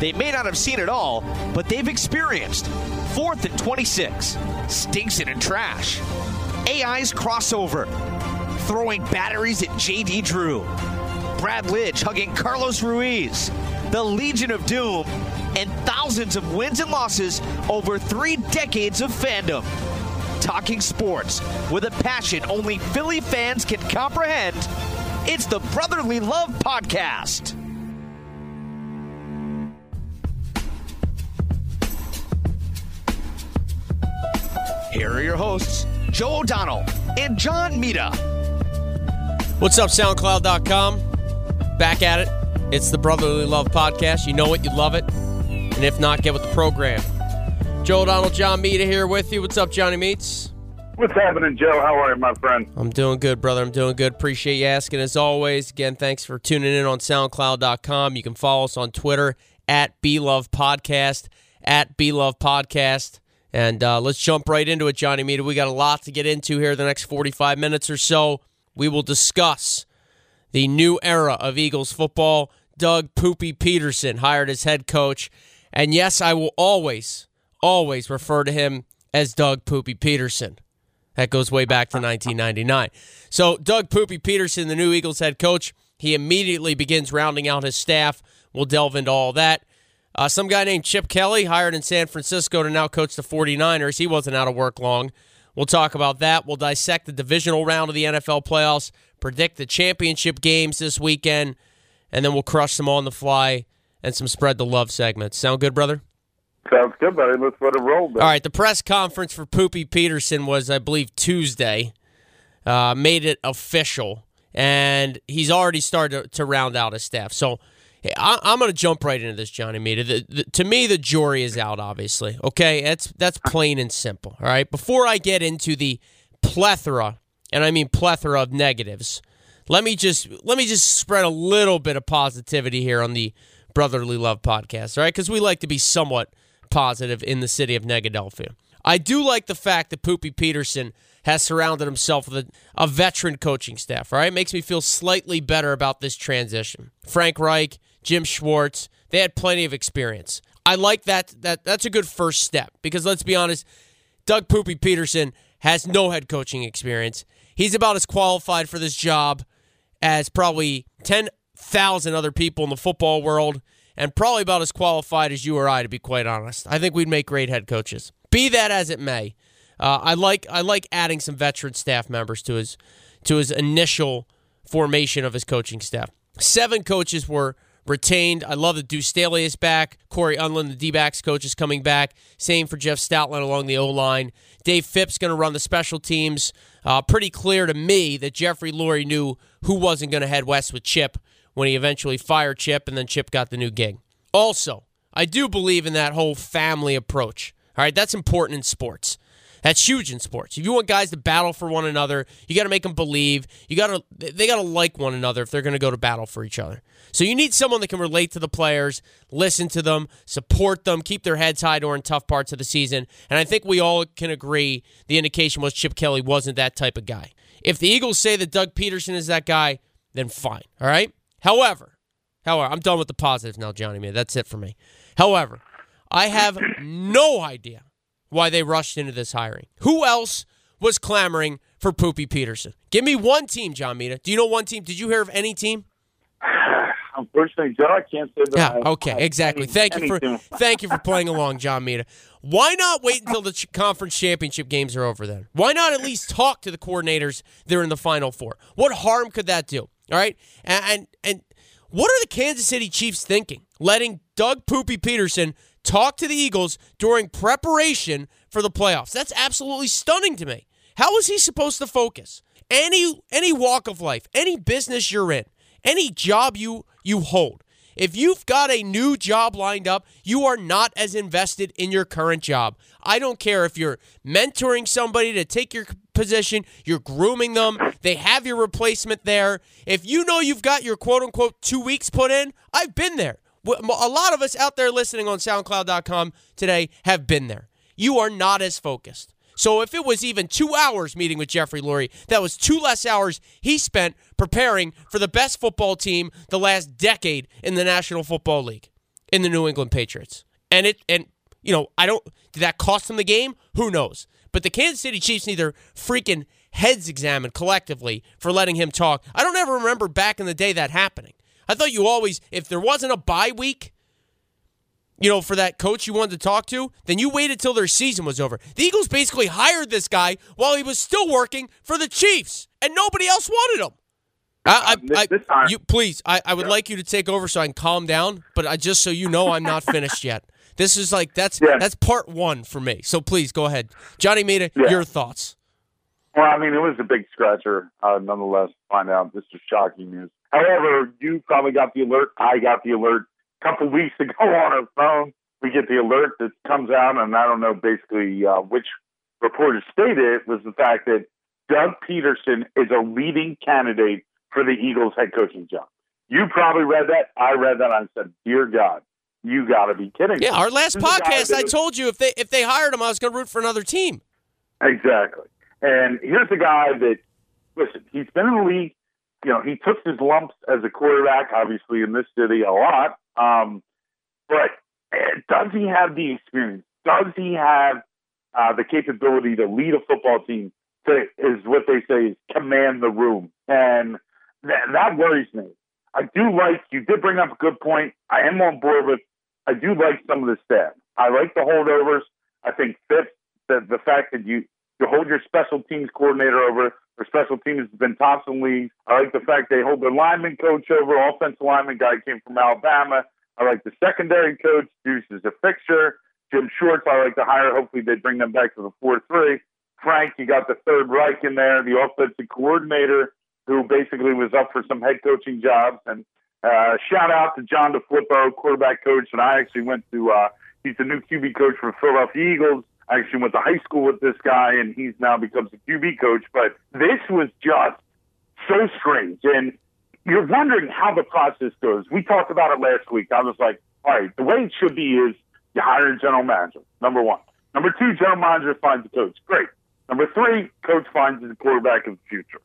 They may not have seen it all, but they've experienced fourth and 26, stinks it in trash. AI's crossover, throwing batteries at JD Drew. Brad Lidge hugging Carlos Ruiz. The Legion of Doom, and thousands of wins and losses over three decades of fandom. Talking sports with a passion only Philly fans can comprehend. It's the Brotherly Love Podcast. Here are your hosts, Joe O'Donnell and John Mita. What's up, SoundCloud.com? Back at it. It's the Brotherly Love Podcast. You know it, you love it. And if not, get with the program. Joe O'Donnell, John Mita here with you. What's up, Johnny Meats? What's happening, Joe? How are you, my friend? I'm doing good, brother. I'm doing good. Appreciate you asking. As always, again, thanks for tuning in on SoundCloud.com. You can follow us on Twitter at BeLovePodcast, at BeLovePodcast. And uh, let's jump right into it, Johnny Mita. We got a lot to get into here the next 45 minutes or so. We will discuss the new era of Eagles football. Doug Poopy Pederson hired as head coach. And yes, I will always, always refer to him as Doug Poopy Pederson. That goes way back to 1999. So, Doug Poopy Pederson, the new Eagles head coach, he immediately begins rounding out his staff. We'll delve into all that. Uh, some guy named Chip Kelly, hired in San Francisco to now coach the 49ers. He wasn't out of work long. We'll talk about that. We'll dissect the divisional round of the NFL playoffs, predict the championship games this weekend, and then we'll crush them on the fly and some spread the love segments. Sound good, brother? Sounds good, buddy. Let's let it roll. All right. The press conference for Poopy Pederson was, I believe, Tuesday. Uh, made it official, and he's already started to, to round out his staff. So I, am going to jump right into this, Johnny Mita. The, the, to me, the jury is out. Obviously, okay, that's that's plain and simple. All right. Before I get into the plethora, and I mean plethora of negatives, let me just let me just spread a little bit of positivity here on the Brotherly Love podcast. All right, because we like to be somewhat positive in the city of Negadelphia. I do like the fact that Poopy Pederson has surrounded himself with a, a veteran coaching staff. All right, makes me feel slightly better about this transition. Frank Reich, Jim Schwartz, they had plenty of experience. I like that. That that's a good first step because let's be honest, Doug Poopy Pederson has no head coaching experience. He's about as qualified for this job as probably ten thousand other people in the football world, and probably about as qualified as you or I, to be quite honest. I think we'd make great head coaches. Be that as it may, uh, I like I like adding some veteran staff members to his to his initial formation of his coaching staff. Seven coaches were retained. I love that Deuce Staley is back. Cory Undlin, the D backs coach, is coming back. Same for Jeff Stoutland along the O line. Dave Fipp's going to run the special teams. Uh, pretty clear to me that Jeffrey Lurie knew who wasn't going to head west with Chip when he eventually fired Chip, and then Chip got the new gig. Also, I do believe in that whole family approach. All right, that's important in sports. That's huge in sports. If you want guys to battle for one another, you got to make them believe. You got to they got to like one another if they're going to go to battle for each other. So you need someone that can relate to the players, listen to them, support them, keep their heads high during tough parts of the season. And I think we all can agree the indication was Chip Kelly wasn't that type of guy. If the Eagles say that Doug Pederson is that guy, then fine. All right? However, however, I'm done with the positives now, Johnny man. That's it for me. However, I have no idea why they rushed into this hiring. Who else was clamoring for Poopy Pederson? Give me one team, John Mita. Do you know one team? Did you hear of any team? Unfortunately, Joe, I can't say that. Yeah. I, okay. I, exactly. thank you for thank you for playing along, John Mita. Why not wait until the ch- conference championship games are over? Then why not at least talk to the coordinators they're in the final four? What harm could that do? All right. And and, and what are the Kansas City Chiefs thinking? Letting Doug Poopy Pederson talk to the Eagles during preparation for the playoffs. That's absolutely stunning to me. How is he supposed to focus? Any any walk of life, any business you're in, any job you you hold. If you've got a new job lined up, you are not as invested in your current job. I don't care if you're mentoring somebody to take your position, you're grooming them, they have your replacement there. If you know you've got your quote unquote two weeks put in, I've been there. A lot of us out there listening on SoundCloud.com today have been there. You are not as focused. So if it was even two hours meeting with Jeffrey Lurie, that was two less hours he spent preparing for the best football team the last decade in the National Football League. in the New England Patriots. And it and you know, I don't did that cost him the game? Who knows? But the Kansas City Chiefs need their freaking heads examined collectively for letting him talk. I don't ever remember back in the day that happening. I thought you always if there wasn't a bye week, you know, for that coach you wanted to talk to, then you waited till their season was over. The Eagles basically hired this guy while he was still working for the Chiefs, and nobody else wanted him. I, I, This time- you please, I, I would like you to take over so I can calm down, but I just so you know I'm not finished yet. This is like that's Yeah. that's part one for me. So please go ahead, Johnny Mita. Yeah. Your thoughts? Well, I mean, it was a big scratcher, uh, nonetheless. Find out this is shocking news. However, you probably got the alert. I got the alert a couple weeks ago on our phone. We get the alert that comes out, and I don't know basically uh, which reporter stated it was the fact that Doug Pederson is a leading candidate for the Eagles head coaching job. You probably read that. I read that. I said, "Dear God, you got to be kidding!" me." Yeah, our last This is a guy podcast, I told you if they if they hired him, I was going to root for another team. Exactly. And here's a guy that, listen, he's been in the league. You know, he took his lumps as a quarterback, obviously in this city a lot. Um, but uh, does he have the experience? Does he have uh, the capability to lead a football team? To is what they say is command the room, and that, that worries me. I do like you did bring up a good point. I am on board with. I do like some of the staff. I like the holdovers. I think fifth the the fact that you you hold your special teams coordinator over. Their special teams has been Thompson Lee. I like the fact they hold their lineman coach over. Offensive lineman guy came from Alabama. I like the secondary coach. Deuce is a fixture. Jim Schwartz, I like to hire. Hopefully they bring them back to the four three. Frank, you got the third Reich in there, the offensive coordinator who basically was up for some head coaching jobs. And uh, shout out to John DeFilippo, quarterback coach. And I actually went to uh, he's the new QB coach for Philadelphia Eagles. I actually went to high school with this guy, and he's now becomes a QB coach. But this was just so strange. And you're wondering how the process goes. We talked about it last week. I was like, all right, the way it should be is you hire a general manager, number one. Number two, general manager finds a coach. Great. Number three, coach finds the quarterback of the future.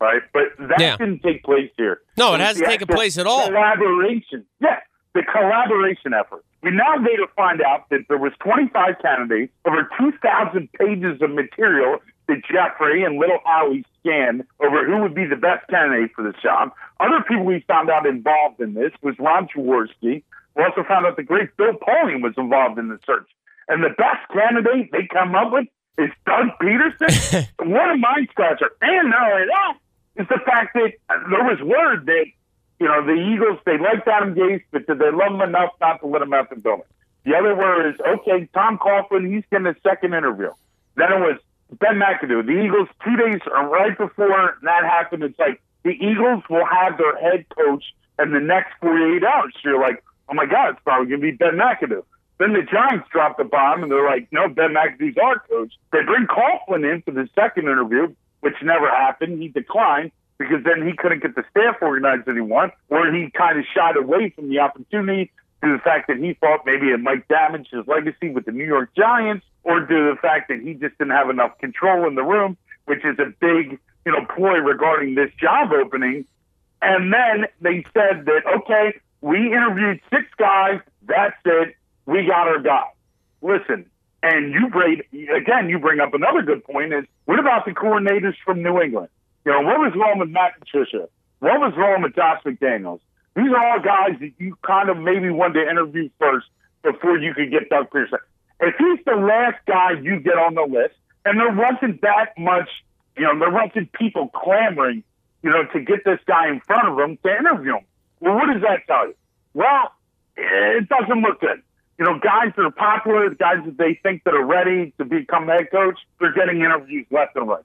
Right? But that Yeah. didn't take place here. No, it hasn't taken place at all. Collaboration. Yeah, the collaboration effort. We now later find out that there was 25 candidates, over 2,000 pages of material that Jeffrey and Little Howie scanned over who would be the best candidate for this job. Other people we found out involved in this was Ron Jaworski. We also found out the great Bill Polian was involved in the search. And the best candidate they come up with is Doug Pederson. what a mind scratcher. And not only that, is the fact that there was word that you know, the Eagles, they liked Adam Gase, but did they love him enough not to let him out the building? The other word is, okay, Tom Coughlin, he's getting a second interview. Then it was Ben McAdoo. The Eagles, two days or right before that happened, it's like the Eagles will have their head coach in the next 48 hours. So you're like, oh my God, it's probably going to be Ben McAdoo. Then the Giants drop the bomb, and they're like, no, Ben McAdoo's our coach. They bring Coughlin in for the second interview, which never happened. He declined because then he couldn't get the staff organized that he wanted, or he kind of shied away from the opportunity due to the fact that he thought maybe it might damage his legacy with the New York Giants, or due to the fact that he just didn't have enough control in the room, which is a big, you know, ploy regarding this job opening. And then they said that, okay, we interviewed six guys, that's it, we got our guy. Listen, and you bring, again, you bring up another good point is, what about the coordinators from New England? You know, what was wrong with Matt Patricia? What was wrong with Josh McDaniels? These are all guys that you kind of maybe wanted to interview first before you could get Doug Pederson. If he's the last guy you get on the list, and there wasn't that much, you know, there wasn't people clamoring, you know, to get this guy in front of him to interview him. Well, what does that tell you? Well, it doesn't look good. You know, guys that are popular, guys that they think that are ready to become head coach, they're getting interviews left and right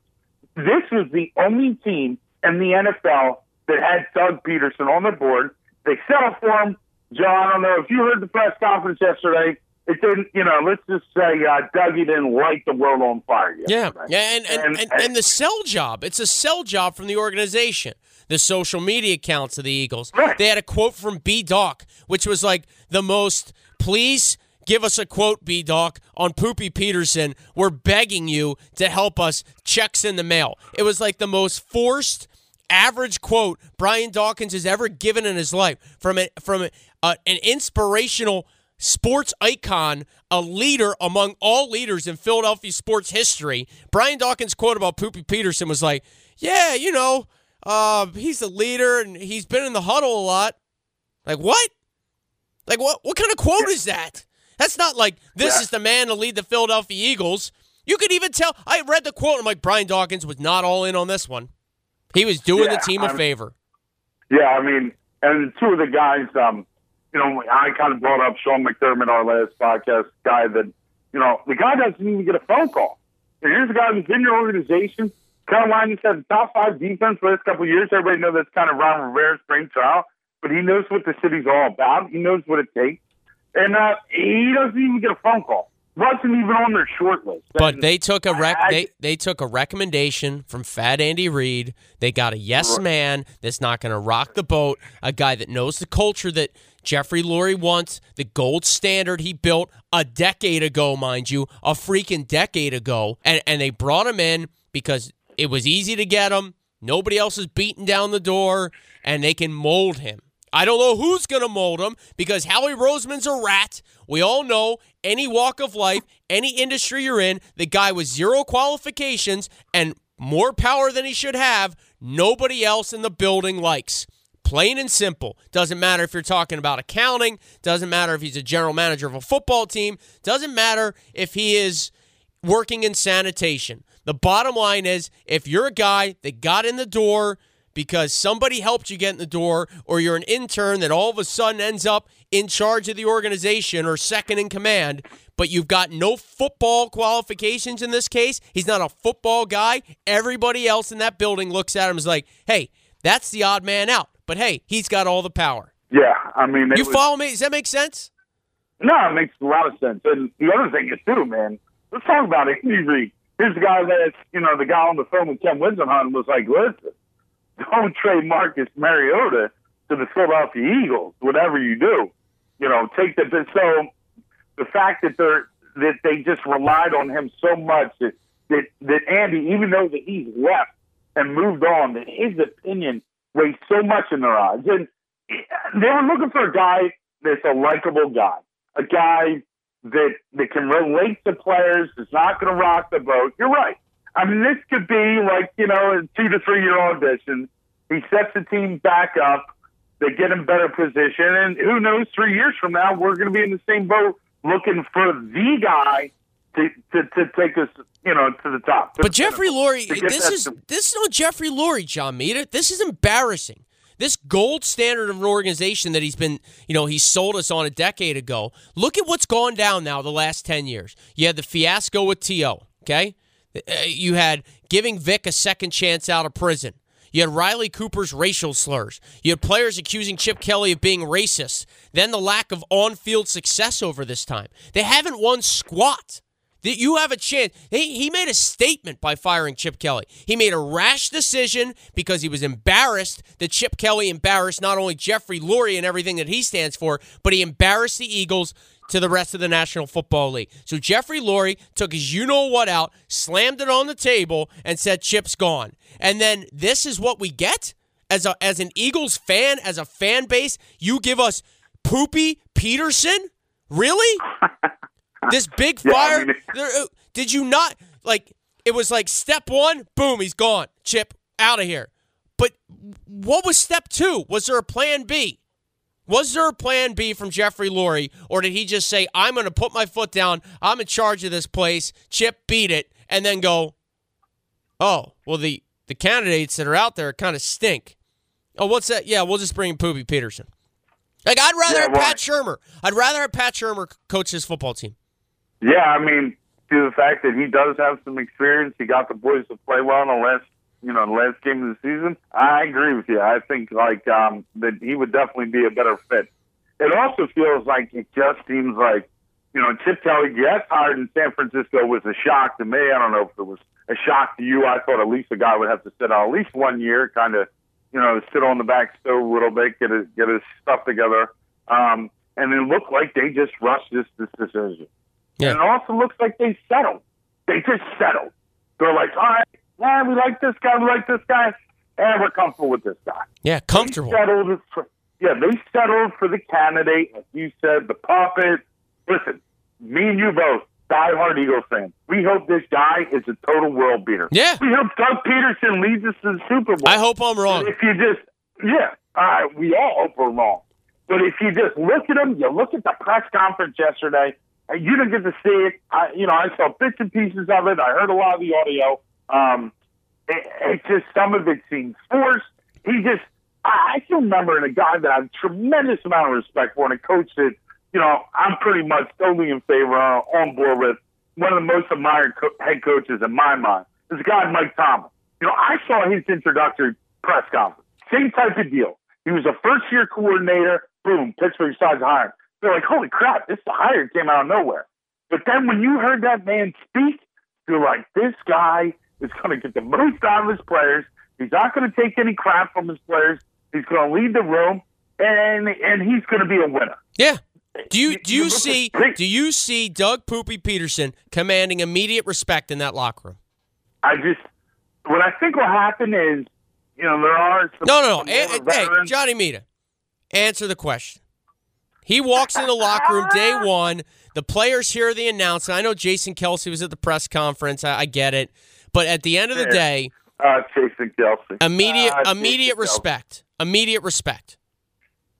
this was the only team in the NFL that had Doug Pederson on the board. They settled for him. John, I don't know if you heard the press conference yesterday. It didn't, you know, let's just say uh, Dougie didn't light the world on fire Yeah, yesterday. yeah, and and, and, and the sell job. It's a sell job from the organization. The social media accounts of the Eagles. They had a quote from B Doc, which was like the most please give us a quote, B Doc, on Poopy Pederson. We're begging you to help us. Checks in the mail. It was like the most forced average quote Brian Dawkins has ever given in his life from a, from a, uh, an inspirational sports icon, a leader among all leaders in Philadelphia sports history. Brian Dawkins' quote about Poopy Pederson was like, "Yeah, you know, uh, he's a leader and he's been in the huddle a lot." Like what? Like what? What kind of quote is that? That's not like this Yeah. is the man to lead the Philadelphia Eagles. You could even tell. I read the quote. I'm like, Brian Dawkins was not all in on this one. He was doing Yeah, the team a I'm- favor. Yeah, I mean, and two of the guys, um, you know, I kind of brought up Sean McDermott, our last podcast guy, that, you know, the guy doesn't even get a phone call. And here's a guy who's in your organization. Carolina's had the top five defense for the last couple of years. Everybody knows that's kind of Ron Rivera's brainchild, but he knows what the city's all about. He knows what it takes. And uh, he doesn't even get a phone call. Wasn't even on their short list. But they took a rec- I- they they took a recommendation from Fat Andy Reid. They got a yes Right. man that's not going to rock the boat. A guy that knows the culture that Jeffrey Lurie wants, the gold standard he built a decade ago, mind you, a freaking decade ago, and and they brought him in because it was easy to get him. Nobody else is beating down the door, and they can mold him. I don't know who's going to mold him because Howie Roseman's a rat. We all know any walk of life, any industry you're in, the guy with zero qualifications and more power than he should have, nobody else in the building likes. Plain and simple. Doesn't matter if you're talking about accounting, doesn't matter if he's a general manager of a football team, doesn't matter if he is working in sanitation. The bottom line is if you're a guy that got in the door because somebody helped you get in the door, or you're an intern that all of a sudden ends up in charge of the organization or second in command, but you've got no football qualifications in this case, he's not a football guy. Everybody else in that building looks at him as like, hey, that's the odd man out. But hey, he's got all the power. Yeah, I mean, You was- follow me? Does that make sense? No, it makes a lot of sense. And the other thing is too, man. Let's talk about it. Here's the guy that you know the guy on the phone with Ken Whisenhunt was like, "Listen, don't trade Marcus Mariota to the Philadelphia Eagles. Whatever you do, you know, take the so the fact that they're that they just relied on him so much that that, that Andy, even though that he's left and moved on, that his opinion weighs so much in their eyes. And they were looking for a guy that's a likable guy, a guy that that can relate to players, is not going to rock the boat. You're right. I mean, this could be like you know, a two to three year audition. He sets the team back up. They get in better position, and who knows? Three years from now, we're going to be in the same boat, looking for the guy to to, to take us, you know, to the top. But Jeffrey Lurie, this is to- this is no Jeffrey Lurie, John Mita. This is embarrassing. This gold standard of an organization that he's been, you know, he sold us on a decade ago. Look at what's gone down now the last 10 years. You had the fiasco with T.O., okay? Uh, You had giving Vic a second chance out of prison. You had Riley Cooper's racial slurs. You had players accusing Chip Kelly of being racist. Then the lack of on field success over this time. They haven't won squat. That you have a chance. He, he made a statement by firing Chip Kelly. He made a rash decision because he was embarrassed that Chip Kelly embarrassed not only Jeffrey Lurie and everything that he stands for, but he embarrassed the Eagles to the rest of the National Football League. So Jeffrey Lurie took his you know what out, slammed it on the table, and said Chip's gone. And then this is what we get as a as an Eagles fan, as a fan base. You give us Poopy Pederson, really? this big Yeah, I fire. mean- there- uh, did you not like? It was like step one, boom, he's gone. Chip out of here. But what was step two? Was there a plan B? Was there a plan B from Jeffrey Lurie, or did he just say, "I'm going to put my foot down. I'm in charge of this place. Chip beat it," and then go, "Oh, well the the candidates that are out there kind of stink." Oh, what's that? Yeah, we'll just bring in Poopy Pederson. Like I'd rather Yeah, well- Pat Shurmur. I'd rather have Pat Shurmur coach his football team. Yeah, I mean, to the fact that he does have some experience, he got the boys to play well in the last, you know, last game of the season. I agree with you. I think like um, that he would definitely be a better fit. It also feels like it just seems like, you know, Chip Kelly gets hired in San Francisco was a shock to me. I don't know if it was a shock to you. I thought at least the guy would have to sit out at least one year, kind of, you know, sit on the back stove a little bit, get his get his stuff together. Um, and it looked like they just rushed this this decision. Yeah. And it also looks like they settled. They just settled. They're like, all right, yeah, we like this guy, we like this guy. and we're comfortable with this guy. Yeah, comfortable. They settled for, yeah, they settled for the candidate, like you said, the puppet. Listen, me and you both, diehard Eagles fans. We hope this guy is a total world beater. Yeah. We hope Doug Pederson leads us to the Super Bowl. I hope I'm wrong. If you just, yeah, uh, we all hope we're wrong. But if you just look at him, you look at the press conference yesterday, and you didn't get to see it. I, you know, I saw bits and pieces of it. I heard a lot of the audio. Um, it, it just some of it seems forced. He just, I, I can remember in a guy that I have a tremendous amount of respect for and a coach that, you know, I'm pretty much totally in favor of, on board with. One of the most admired co- head coaches in my mind is a guy Mike Tomlin. You know, I saw his introductory press conference. Same type of deal. He was a first year coordinator. Boom, Pittsburgh decides to hire. They're like, holy crap, this hire came out of nowhere. But then when you heard that man speak, you're like, this guy is going to get the most out of his players. He's not going to take any crap from his players. He's going to lead the room, and and he's going to be a winner. Yeah. Do you do you see do you see Doug Poopy Pederson commanding immediate respect in that locker room? I just what I think will happen is, you know, there are some, No, no, no. A- hey, Johnny Mita, answer the question. He walks in the locker room day one. The players hear the announcement. I know Jason Kelce was at the press conference. I, I get it, but at the end of the day, uh, Jason Kelce. immediate Uh, immediate Jason Kelce. respect. Immediate respect.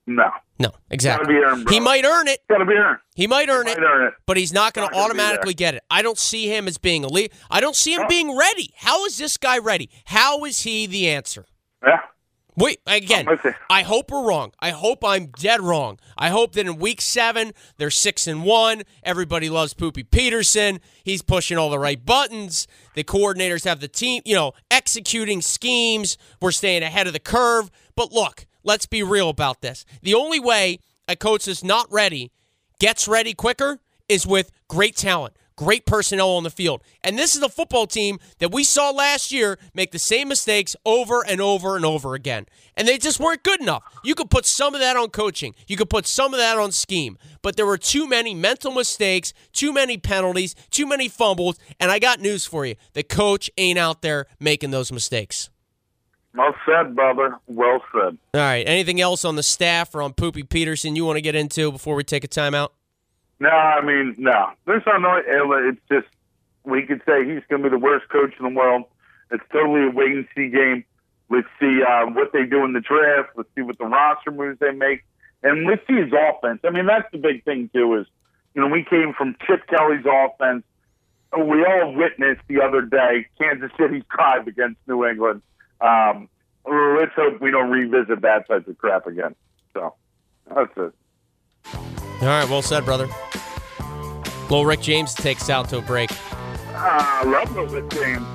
No, No, exactly. earned. He might earn it. gotta be earned. He might earn Might it. earn it. but he's not going to automatically get it. I don't see him as being elite. I don't see him No. being ready. How is this guy ready? How is he the answer? Yeah. Wait, again, oh, you. I hope we're wrong. I hope I'm dead wrong. I hope that in week seven, they're six and one. Everybody loves Poopy Pederson. He's pushing all the right buttons. The coordinators have the team, you know, executing schemes. We're staying ahead of the curve. But look, let's be real about this. The only way a coach is not ready gets ready quicker is with great talent, great personnel on the field. And this is a football team that we saw last year make the same mistakes over and over and over again. And they just weren't good enough. You could put some of that on coaching, you could put some of that on scheme, but there were too many mental mistakes, too many penalties, too many fumbles. And I got news for you the coach ain't out there making those mistakes. Well said, brother. Well said. All right. Anything else on the staff or on Poopy Pederson you want to get into before we take a timeout? No, I mean, no. There's no. It's just we could say he's going to be the worst coach in the world. It's totally a wait and see game. Let's see uh, what they do in the draft. Let's see what the roster moves they make, and let's see his offense. I mean, that's the big thing too. Is you know we came from Chip Kelly's offense. We all witnessed the other day Kansas City's drive against New England. Um, let's hope we don't revisit that type of crap again. So that's it. All right. Well said, brother. Little Rick James takes out to a break. Ah, I love those games.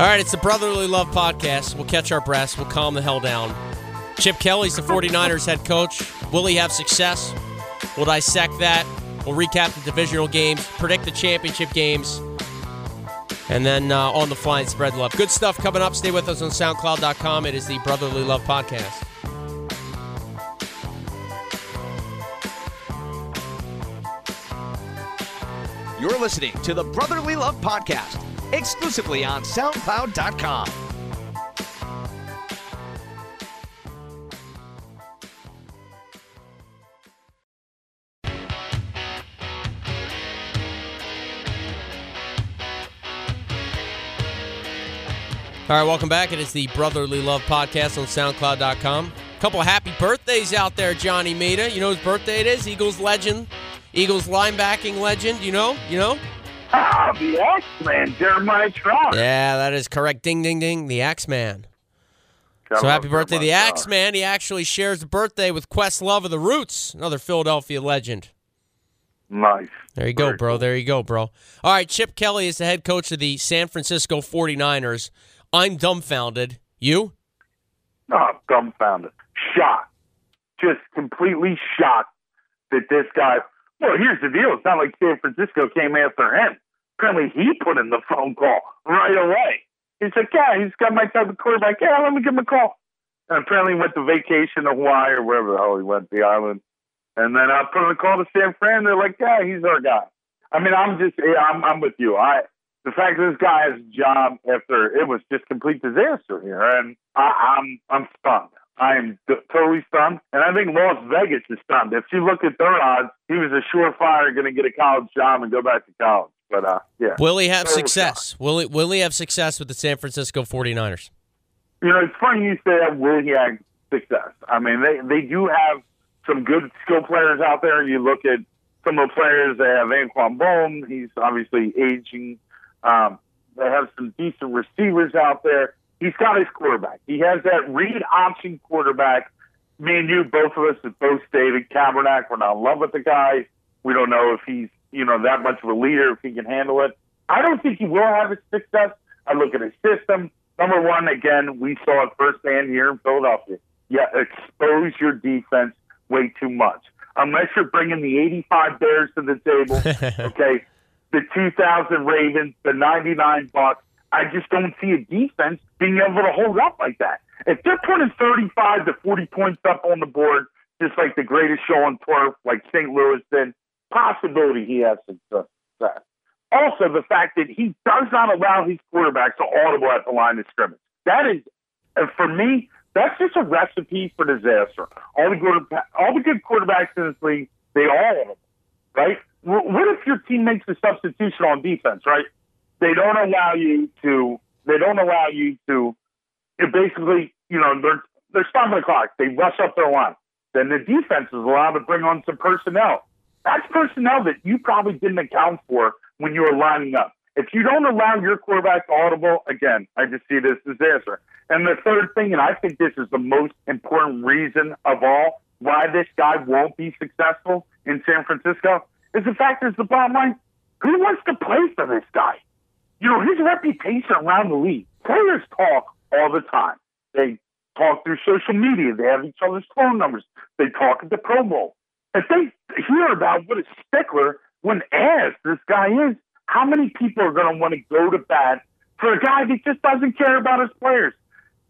All right, it's the Brotherly Love podcast. We'll catch our breaths. We'll calm the hell down. Chip Kelly's the 49ers head coach. Will he have success? We'll dissect that. We'll recap the divisional games, predict the championship games, and then uh, on the fly and spread love. Good stuff coming up. Stay with us on SoundCloud.com. It is the Brotherly Love podcast. You're listening to the Brotherly Love Podcast, exclusively on SoundCloud.com. All right, welcome back. It is the Brotherly Love podcast on SoundCloud.com. A couple happy birthdays out there, Johnny Mita. You know whose birthday it is? Eagles legend, Eagles linebacking legend. You know, you know. Ah, the X Man, Jeremiah Trotter. Yeah, that is correct. Ding, ding, ding. The Axeman. So happy birthday, the Axeman. He actually shares the birthday with Questlove of the Roots, another Philadelphia legend. Nice. There you go, bro. There you go, bro. All right, Chip Kelly is the head coach of the San Francisco 49ers. I'm dumbfounded. You? Oh, dumbfounded. Shocked. Just completely shocked that this guy. Well, here's the deal. It's not like San Francisco came after him. Apparently, he put in the phone call right away. He's like, yeah, he's got my type of quarterback. Yeah, let me give him a call. And apparently, went to vacation to Hawaii or wherever the hell he went, the island. And then I put in a call to San Fran. They're like, yeah, he's our guy. I mean, I'm just, I'm, I'm with you. I, the fact that this guy has a job after it was just complete disaster here, and I, I'm I'm stunned. I am d- totally stunned, and I think Las Vegas is stunned. If you look at their odds, he was a surefire going to get a college job and go back to college. But uh, yeah, will he have success? Will he will he have success with the San Francisco 49ers? You know, it's funny you say that. Will he have success? I mean, they they do have some good skill players out there. And you look at some of the players. They have Anquan Boldin. He's obviously aging. Um, they have some decent receivers out there. He's got his quarterback. He has that read option quarterback. Me and you, both of us, have both stated Kaepernick. We're not in love with the guy. We don't know if he's you know that much of a leader, if he can handle it. I don't think he will have his success. I look at his system. Number one, again, we saw it firsthand here in Philadelphia. Yeah, expose your defense way too much. Unless you're bringing the 85 Bears to the table, okay, the 2000 Ravens, the 99 Bucks. I just don't see a defense being able to hold up like that. If they're putting 35 to 40 points up on the board, just like the greatest show on turf, like St. Louis then possibility he has success. Also, the fact that he does not allow his quarterbacks to audible at the line of scrimmage. That is, for me, that's just a recipe for disaster. All the good, all the good quarterbacks in this league, they all right? What if your team makes a substitution on defense, right? They don't allow you to. They don't allow you to. It basically, you know, they're they're stopping the clock. They rush up their line. Then the defense is allowed to bring on some personnel. That's personnel that you probably didn't account for when you were lining up. If you don't allow your quarterback to audible, again, I just see this disaster. And the third thing, and I think this is the most important reason of all why this guy won't be successful in San Francisco, is the fact is the bottom line. Who wants to play for this guy? You know, his reputation around the league. Players talk all the time. They talk through social media. They have each other's phone numbers. They talk at the Pro Bowl. If they hear about what a stickler, when asked this guy is, how many people are going to want to go to bat for a guy that just doesn't care about his players?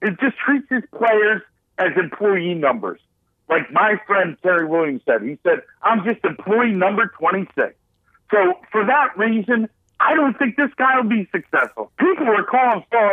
It just treats his players as employee numbers. Like my friend Terry Williams said, he said, I'm just employee number 26. So for that reason, I don't think this guy will be successful. People were calling there.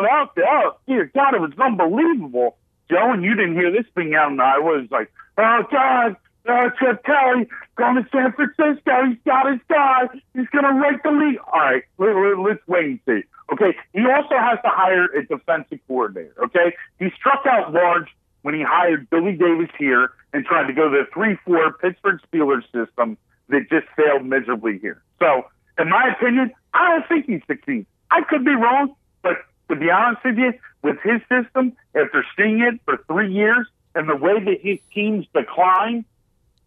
Oh, dear God, it was unbelievable. Joe, and you didn't hear this being out in Iowa. It's like, oh, God, uh, Chip Kelly going to San Francisco. He's got his guy. He's going to write the league. All right, let, let, let's wait and see. Okay, he also has to hire a defensive coordinator. Okay, he struck out large when he hired Billy Davis here and tried to go the three-four Pittsburgh Steelers system that just failed miserably here. So, in my opinion, I don't think he succeeds. I could be wrong, but to be honest with you, with his system, after seeing it for three years and the way that his teams decline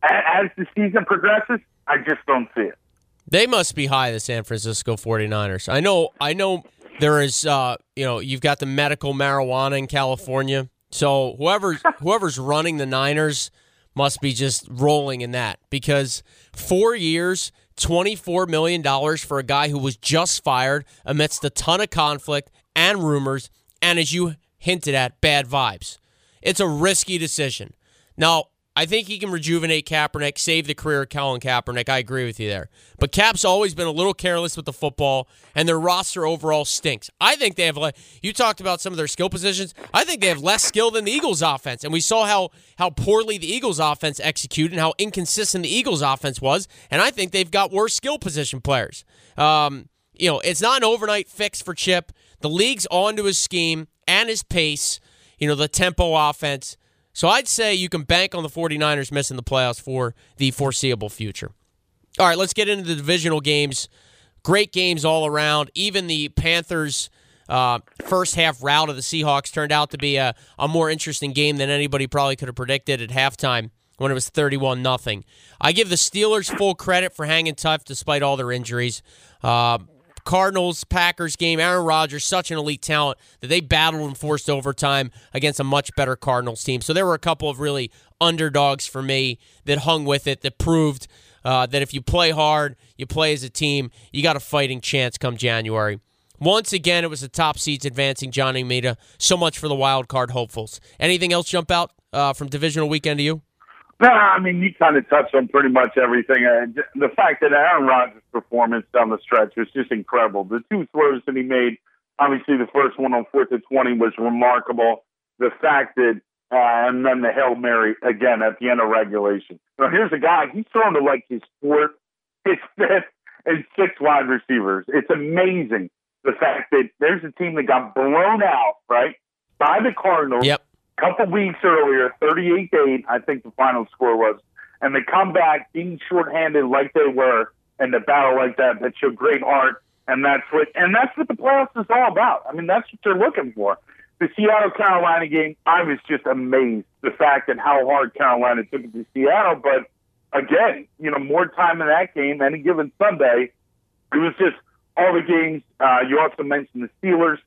as the season progresses, I just don't see it. They must be high, the San Francisco 49ers. I know I know there is uh, you know, you've got the medical marijuana in California. So whoever whoever's running the Niners must be just rolling in that because 4 years, 24 million dollars for a guy who was just fired amidst a ton of conflict and rumors and as you hinted at, bad vibes. It's a risky decision. Now, I think he can rejuvenate Kaepernick, save the career of Colin Kaepernick. I agree with you there. But Cap's always been a little careless with the football, and their roster overall stinks. I think they have, you talked about some of their skill positions. I think they have less skill than the Eagles' offense. And we saw how, how poorly the Eagles' offense executed and how inconsistent the Eagles' offense was. And I think they've got worse skill position players. Um, you know, it's not an overnight fix for Chip. The league's onto his scheme and his pace, you know, the tempo offense. So I'd say you can bank on the 49ers missing the playoffs for the foreseeable future. All right, let's get into the divisional games. Great games all around. Even the Panthers' uh, first half rout of the Seahawks turned out to be a, a more interesting game than anybody probably could have predicted at halftime when it was 31 nothing. I give the Steelers full credit for hanging tough despite all their injuries. Uh, Cardinals Packers game, Aaron Rodgers, such an elite talent that they battled and forced overtime against a much better Cardinals team. So there were a couple of really underdogs for me that hung with it that proved uh, that if you play hard, you play as a team, you got a fighting chance come January. Once again, it was the top seeds advancing Johnny Mita. So much for the wild card hopefuls. Anything else jump out uh, from divisional weekend to you? No, I mean you kind of touched on pretty much everything. Uh, the fact that Aaron Rodgers' performance down the stretch was just incredible. The two throws that he made, obviously the first one on fourth and twenty was remarkable. The fact that uh, and then the hail mary again at the end of regulation. Now here's a guy he's thrown to like his fourth, his fifth, and sixth wide receivers. It's amazing the fact that there's a team that got blown out right by the Cardinals. Yep couple weeks earlier, 38 8, I think the final score was. And they come back being shorthanded like they were and the battle like that that showed great art. And that's what and that's what the playoffs is all about. I mean, that's what they're looking for. The Seattle Carolina game, I was just amazed the fact that how hard Carolina took it to Seattle. But again, you know, more time in that game, any given Sunday, it was just all the games. Uh, you also mentioned the Steelers.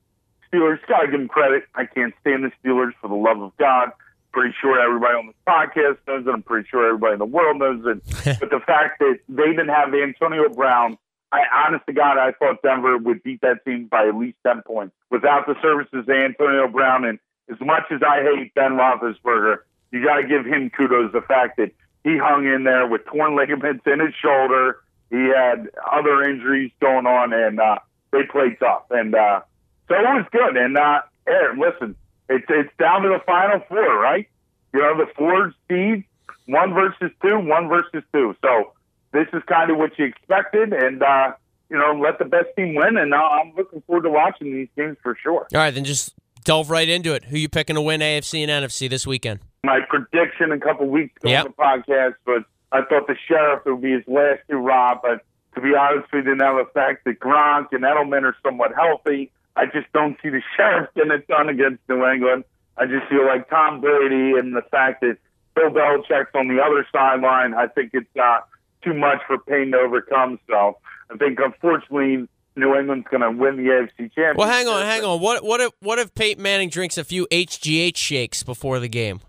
Steelers, gotta give them credit. I can't stand the Steelers for the love of God. Pretty sure everybody on this podcast knows it. I'm pretty sure everybody in the world knows it. but the fact that they didn't have Antonio Brown, I honest to God, I thought Denver would beat that team by at least ten points. Without the services of Antonio Brown, and as much as I hate Ben Roethlisberger, you got to give him kudos. The fact that he hung in there with torn ligaments in his shoulder, he had other injuries going on, and uh, they played tough. And uh, so it was good. And uh, Aaron, listen, it's it's down to the final four, right? You know, the four seeds, one versus two, one versus two. So this is kind of what you expected, and uh, you know, let the best team win. And uh, I'm looking forward to watching these games for sure. All right, then just delve right into it. Who you picking to win AFC and NFC this weekend? My prediction a couple weeks ago yep. on the podcast, but I thought the sheriff would be his last hurrah. But to be honest with you, now the fact that Gronk and Edelman are somewhat healthy, I just don't see the Sheriff getting it done against New England. I just feel like Tom Brady and the fact that Bill Belichick's on the other sideline, I think it's uh, too much for Payne to overcome. So I think, unfortunately, New England's going to win the AFC championship. Well, hang on, hang on. What what if what if Peyton Manning drinks a few HGH shakes before the game?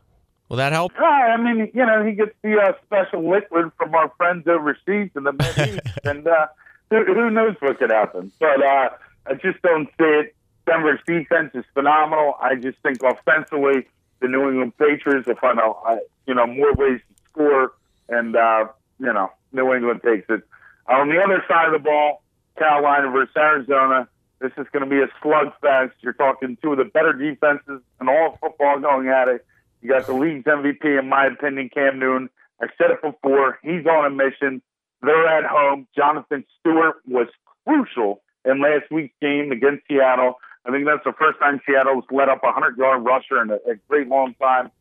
Will that help? I mean, you know, he gets the uh, special liquid from our friends overseas in the Middle East, and uh, who, who knows what could happen. But uh, I just don't see it. Denver's defense is phenomenal. I just think offensively, the New England Patriots will find out, uh, you know, more ways to score, and uh, you know, New England takes it. On the other side of the ball, Carolina versus Arizona. This is going to be a slugfest. You're talking two of the better defenses in all football going at it. You got the league's MVP, in my opinion, Cam Newton. I said it before. He's on a mission. They're at home. Jonathan Stewart was crucial in last week's game against Seattle. I think that's the first time Seattle's let up a 100 yard rusher in a, a great long time.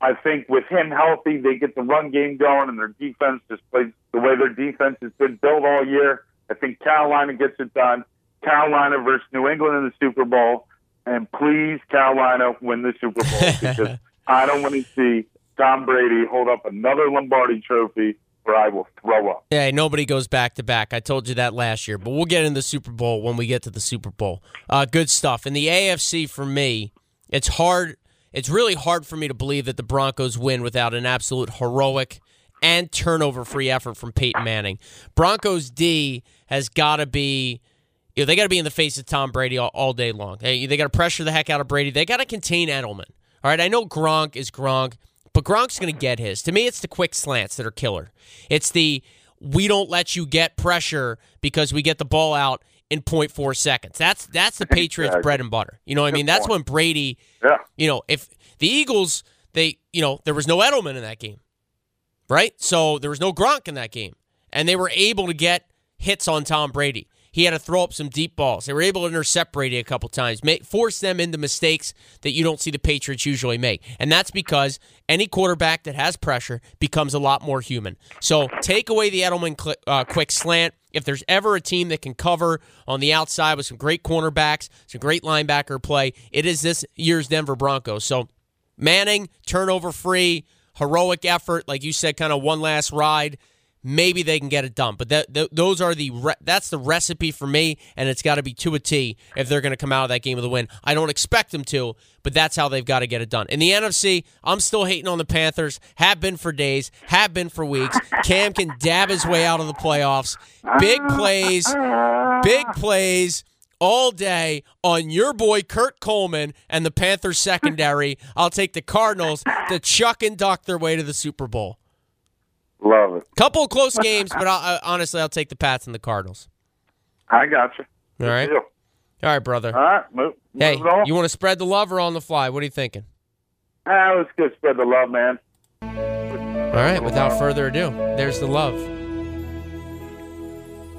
I think with him healthy, they get the run game going, and their defense just plays the way their defense has been built all year. I think Carolina gets it done. Carolina versus New England in the Super Bowl, and please Carolina win the Super Bowl because I don't want to see Tom Brady hold up another Lombardi Trophy where I will throw up. Hey, nobody goes back to back. I told you that last year, but we'll get in the Super Bowl when we get to the Super Bowl. Uh, good stuff. In the AFC, for me, it's hard. It's really hard for me to believe that the Broncos win without an absolute heroic and turnover-free effort from Peyton Manning. Broncos D has got to be. You know, they got to be in the face of Tom Brady all, all day long. They, they got to pressure the heck out of Brady. They got to contain Edelman. All right, I know Gronk is Gronk. But Gronk's going to get his. To me, it's the quick slants that are killer. It's the we don't let you get pressure because we get the ball out in 0.4 seconds. That's that's the Patriots' bread and butter. You know what I mean? That's when Brady. Yeah. You know, if the Eagles, they, you know, there was no Edelman in that game, right? So there was no Gronk in that game, and they were able to get hits on Tom Brady. He had to throw up some deep balls. They were able to intercept Brady a couple times, make, force them into mistakes that you don't see the Patriots usually make. And that's because any quarterback that has pressure becomes a lot more human. So take away the Edelman cl- uh, quick slant. If there's ever a team that can cover on the outside with some great cornerbacks, some great linebacker play, it is this year's Denver Broncos. So Manning, turnover free, heroic effort, like you said, kind of one last ride maybe they can get it done. But that, th- those are the re- that's the recipe for me, and it's got to be to a T if they're going to come out of that game with a win. I don't expect them to, but that's how they've got to get it done. In the NFC, I'm still hating on the Panthers. Have been for days. Have been for weeks. Cam can dab his way out of the playoffs. Big plays. Big plays all day on your boy Kurt Coleman and the Panthers secondary. I'll take the Cardinals to chuck and duck their way to the Super Bowl. Love it. Couple of close games, but I, I, honestly, I'll take the Pats and the Cardinals. I got you. All right. All right, brother. All right. Move, hey, on. you want to spread the love or on the fly? What are you thinking? Ah, let's go spread the love, man. All right, without further ado, there's the love.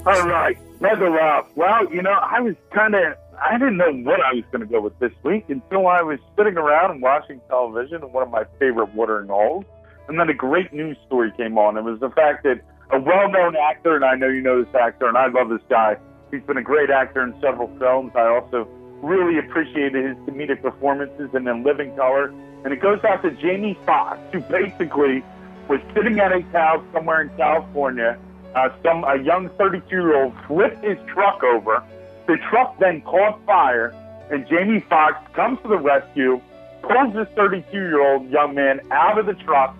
All right, the love. Well, you know, I was kind of, I didn't know what I was going to go with this week until I was sitting around and watching television in one of my favorite watering holes. And then a great news story came on. It was the fact that a well known actor, and I know you know this actor, and I love this guy. He's been a great actor in several films. I also really appreciated his comedic performances in In Living Color. And it goes out to Jamie Foxx, who basically was sitting at his house somewhere in California. Uh, some a young 32 year old flipped his truck over. The truck then caught fire, and Jamie Foxx comes to the rescue, pulls this 32 year old young man out of the truck,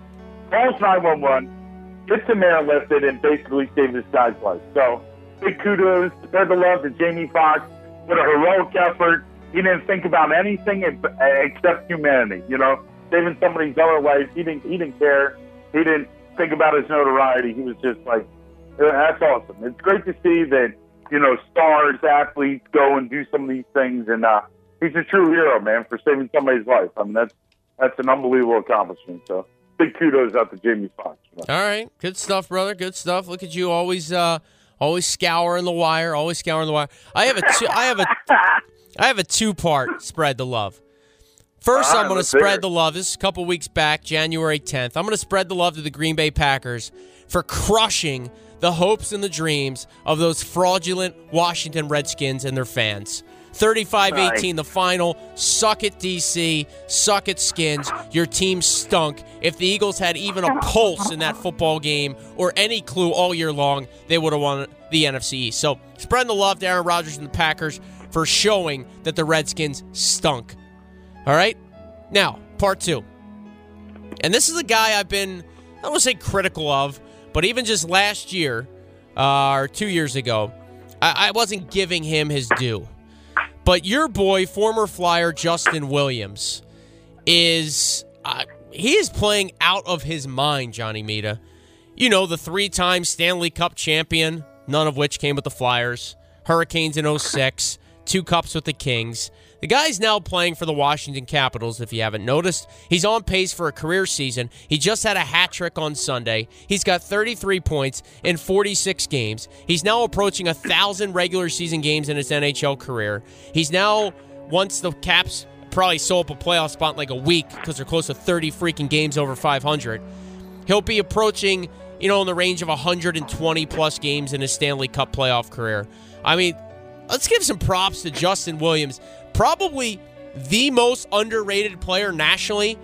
calls 911, gets him airlifted, and basically saved this guy's life. So big kudos, spread the love to Jamie Foxx. What a heroic effort. He didn't think about anything except humanity. You know, saving somebody's other life. He didn't. He didn't care. He didn't think about his notoriety. He was just like, that's awesome. It's great to see that you know stars, athletes go and do some of these things, and uh, he's a true hero, man, for saving somebody's life. I mean, that's that's an unbelievable accomplishment. So big kudos out to Jamie know? All right, good stuff, brother. Good stuff. Look at you, always, uh, always scouring the wire, always scouring the wire. I have a, two, I have a, I have a two-part spread the love. First, I'm going to spread the love. This is a couple weeks back, January 10th. I'm going to spread the love to the Green Bay Packers for crushing the hopes and the dreams of those fraudulent Washington Redskins and their fans. 35 18, the final. Suck it, DC. Suck it, Skins. Your team stunk. If the Eagles had even a pulse in that football game or any clue all year long, they would have won the NFC East. So, spreading the love to Aaron Rodgers and the Packers for showing that the Redskins stunk. All right? Now, part two. And this is a guy I've been, I don't want to say critical of, but even just last year uh, or two years ago, I, I wasn't giving him his due. But your boy, former Flyer Justin Williams, is uh, he is playing out of his mind, Johnny Mita. You know, the three-time Stanley Cup champion, none of which came with the Flyers. Hurricanes in 06, two cups with the Kings. The guy's now playing for the Washington Capitals, if you haven't noticed. He's on pace for a career season. He just had a hat trick on Sunday. He's got 33 points in 46 games. He's now approaching a 1,000 regular season games in his NHL career. He's now, once the Caps probably sew up a playoff spot in like a week because they're close to 30 freaking games over 500, he'll be approaching, you know, in the range of 120 plus games in his Stanley Cup playoff career. I mean, let's give some props to Justin Williams. Probably the most underrated player nationally,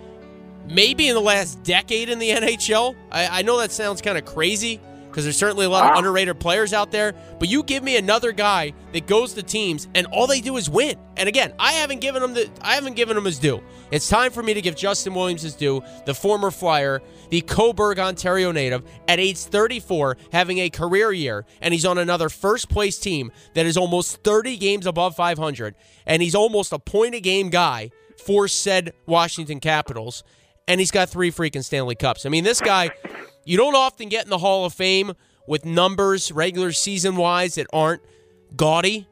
maybe in the last decade in the NHL. I, I know that sounds kind of crazy because there's certainly a lot of Wow. underrated players out there, but you give me another guy that goes to teams and all they do is win. And again, I haven't given him the I haven't given him his due. It's time for me to give Justin Williams his due, the former Flyer, the Cobourg, Ontario native, at age 34, having a career year, and he's on another first place team that is almost 30 games above 500, and he's almost a point a game guy for said Washington Capitals, and he's got three freaking Stanley Cups. I mean, this guy, you don't often get in the Hall of Fame with numbers regular season wise that aren't gaudy.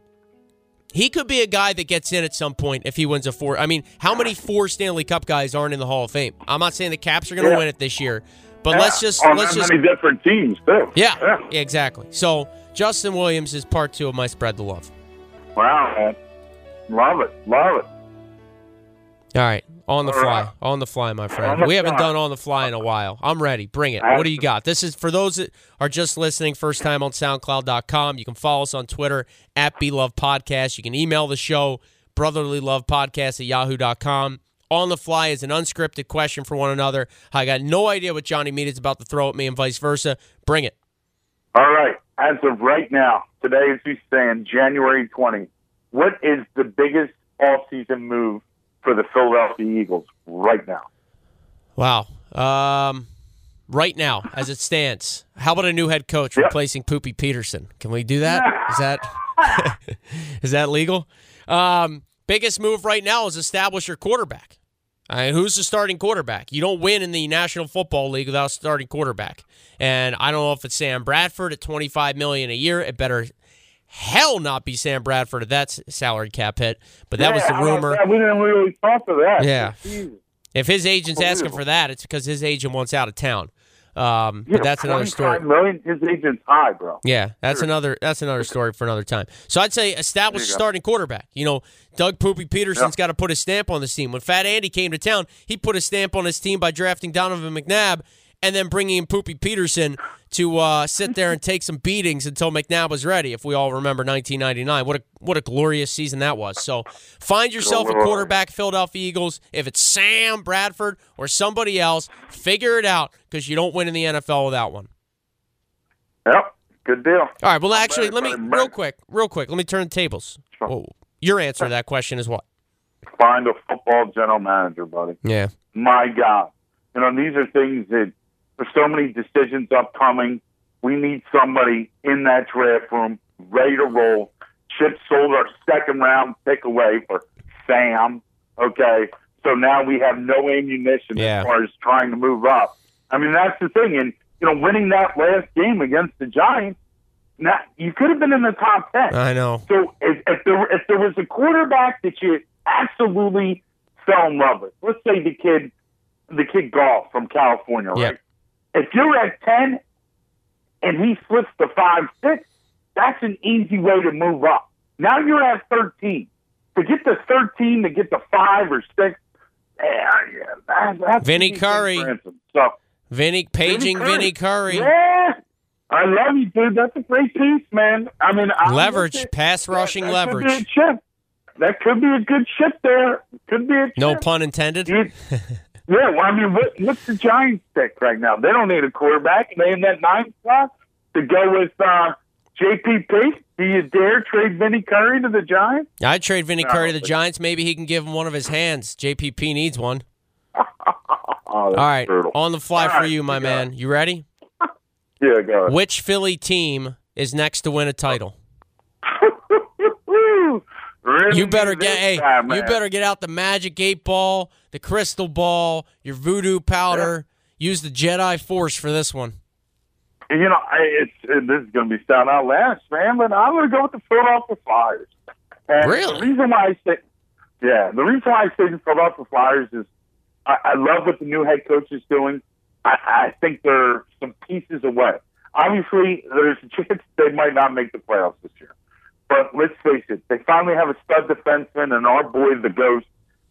He could be a guy that gets in at some point if he wins a four. I mean, how many four Stanley Cup guys aren't in the Hall of Fame? I'm not saying the Caps are going to Yeah. win it this year, but Yeah, oh, let's just on let's just many different teams too. yeah, yeah, exactly. So Justin Williams is part two of my spread the love. Wow, man. Love it. Love it. All right, on the All fly, right. on the fly, my friend. We haven't done on the fly in a while. I'm ready. Bring it. What do you got? This is for those that are just listening, first time on SoundCloud.com. You can follow us on Twitter at Love Podcast. You can email the show brotherly love podcast at yahoo.com. On the fly is an unscripted question for one another. I got no idea what Johnny Mita is about to throw at me, and vice versa. Bring it. All right. As of right now, today as we stand, January 20, what is the biggest off-season move for the Philadelphia Eagles right now? Wow. Um, right now, as it stands, how about a new head coach Yep. replacing Poopy Pederson? Can we do that? Is that is that legal? Um, biggest move right now is establish your quarterback. I mean, who's the starting quarterback? You don't win in the National Football League without a starting quarterback. And I don't know if it's Sam Bradford at 25 million a year. It better hell not be Sam Bradford at that salary cap hit. But that Yeah, was the rumor. that? We didn't really talk of that. Yeah. If his agent's asking for that, it's because his agent wants out of town. Um, Yeah, but that's another story. 25 million, his agent's high, bro. Yeah, that's another that's another story for another time. So I'd say establish a There you go. starting quarterback. You know, Doug Poopy Pederson's got to put a stamp on this team. When Fat Andy came to town, he put a stamp on his team by drafting Donovan McNabb and then bringing in Poopy Pederson to uh, sit there and take some beatings until McNabb was ready. If we all remember 1999, what a what a glorious season that was. So find yourself a quarterback, Philadelphia Eagles. If it's Sam Bradford or somebody else, figure it out because you don't win in the NFL without one. Yep. Good deal. All right. Well, actually, let me real quick, real quick. Let me turn the tables. Your answer to that question is what? Find a football general manager, buddy. Yeah. My God. You know, these are things that there's so many decisions upcoming. We need somebody in that draft room ready to roll. Chip sold our second round pick away for Sam. Okay. So now we have no ammunition Yeah. as far as trying to move up. I mean, that's the thing. And, you know, winning that last game against the Giants, now, you could have been in the top 10. I know. So if, if there if there was a quarterback that you absolutely fell in love with, let's say the kid the kid Goff from California, right? Yep. If you're at ten and he slips to five six, that's an easy way to move up. Now you're at thirteen. To get to thirteen to get to five or six, yeah, yeah, that's Vinny Curry. thing for instance. So Vinny paging Curry. Vinny Curry. yeah. I love you, dude. That's a great piece, man. I mean, I Leverage, pass rushing that, that Could be leverage. chip. That could be a good chip there. Could be a chip. No pun intended. Yeah, well, I mean, what, what's the Giants pick right now? They don't need a quarterback. They in that ninth spot to go with uh, JPP. Do you dare trade Vinny Curry to the Giants? I'd trade Vinny No, Curry to the Giants. Maybe he can give him one of his hands. JPP needs one. Oh, All right. brutal. On the fly All for right, you, my you man. You ready? Yeah, go ahead. Which Philly team is next to win a title? Really You better get hey, time, you better get out the magic eight ball, the crystal ball, your voodoo powder. Use the Jedi Force for this one. You know, I, it's it, this is going to be sound out last, man, but I'm going to go with the Philadelphia Flyers. And Really? The reason why I say, yeah, the reason why I say the Philadelphia Flyers is I, I love what the new head coach is doing. I, I think they're some pieces away. Obviously, there's a chance they might not make the playoffs this year. But let's face it, they finally have a stud defenseman, and our boy, the Ghost,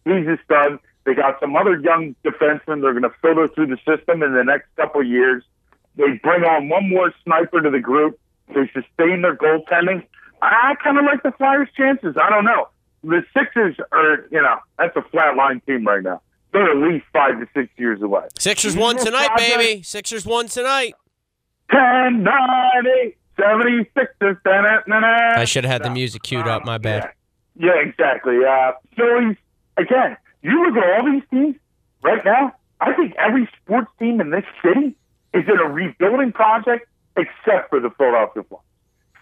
he's a stud. They got some other young defensemen they're going to filter through the system in the next couple of years. They bring on one more sniper to the group. They sustain their goaltending. I kind of like the Flyers' chances. I don't know. The Sixers are, you know, that's a flatline team right now. They're at least five to six years away. Sixers won tonight, baby. Sixers won tonight. 10, 9, 8, 76 I should have had the music queued up. My bad. Yeah, yeah exactly. Uh, Phillies, again, you look at all these teams right now, I think every sports team in this city is in a rebuilding project except for the Philadelphia Flyers.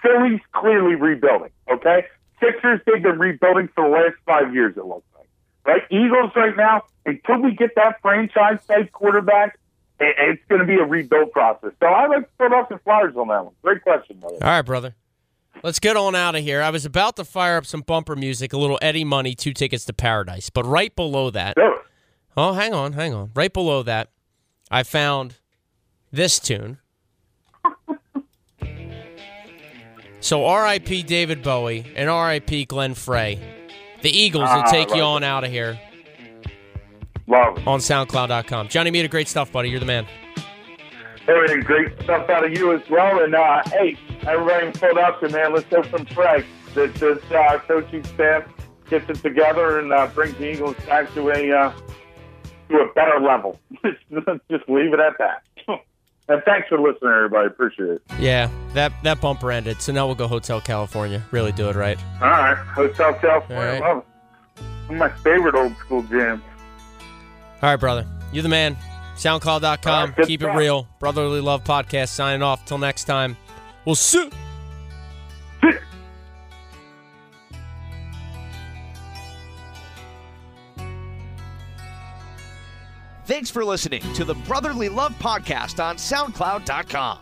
Phillies clearly rebuilding, okay? Sixers, they've been rebuilding for the last five years, it looks like. Right? Eagles right now, until we get that franchise type quarterback, it's going to be a rebuild process. So I like Philadelphia Flyers on that one. Great question, brother. All right, brother. Let's get on out of here. I was about to fire up some bumper music, a little Eddie Money, two tickets to paradise. But right below that, it. oh, hang on, hang on. Right below that, I found this tune. So R.I.P. David Bowie and R.I.P. Glenn Frey. The Eagles will Ah, take you on out of here Love it. on SoundCloud.com. Johnny Mita, great stuff, buddy. You're the man. Everything great stuff out of you as well. And uh, hey, everybody in Philadelphia, man, let's go from Trey. That this uh, coaching staff gets it together and uh, brings the Eagles back to a uh, to a better level. let's just leave it at that. and thanks for listening, everybody. Appreciate it. Yeah, that, that bumper ended. So now we'll go Hotel California. Really do it right. All right, Hotel California, All right. love it. One of my favorite old school jams. All right, brother. You're the man. SoundCloud.com. right, good Keep it real. Brotherly Love Podcast signing off. Till next time. We'll see. Thanks for listening to the Brotherly Love Podcast on SoundCloud.com.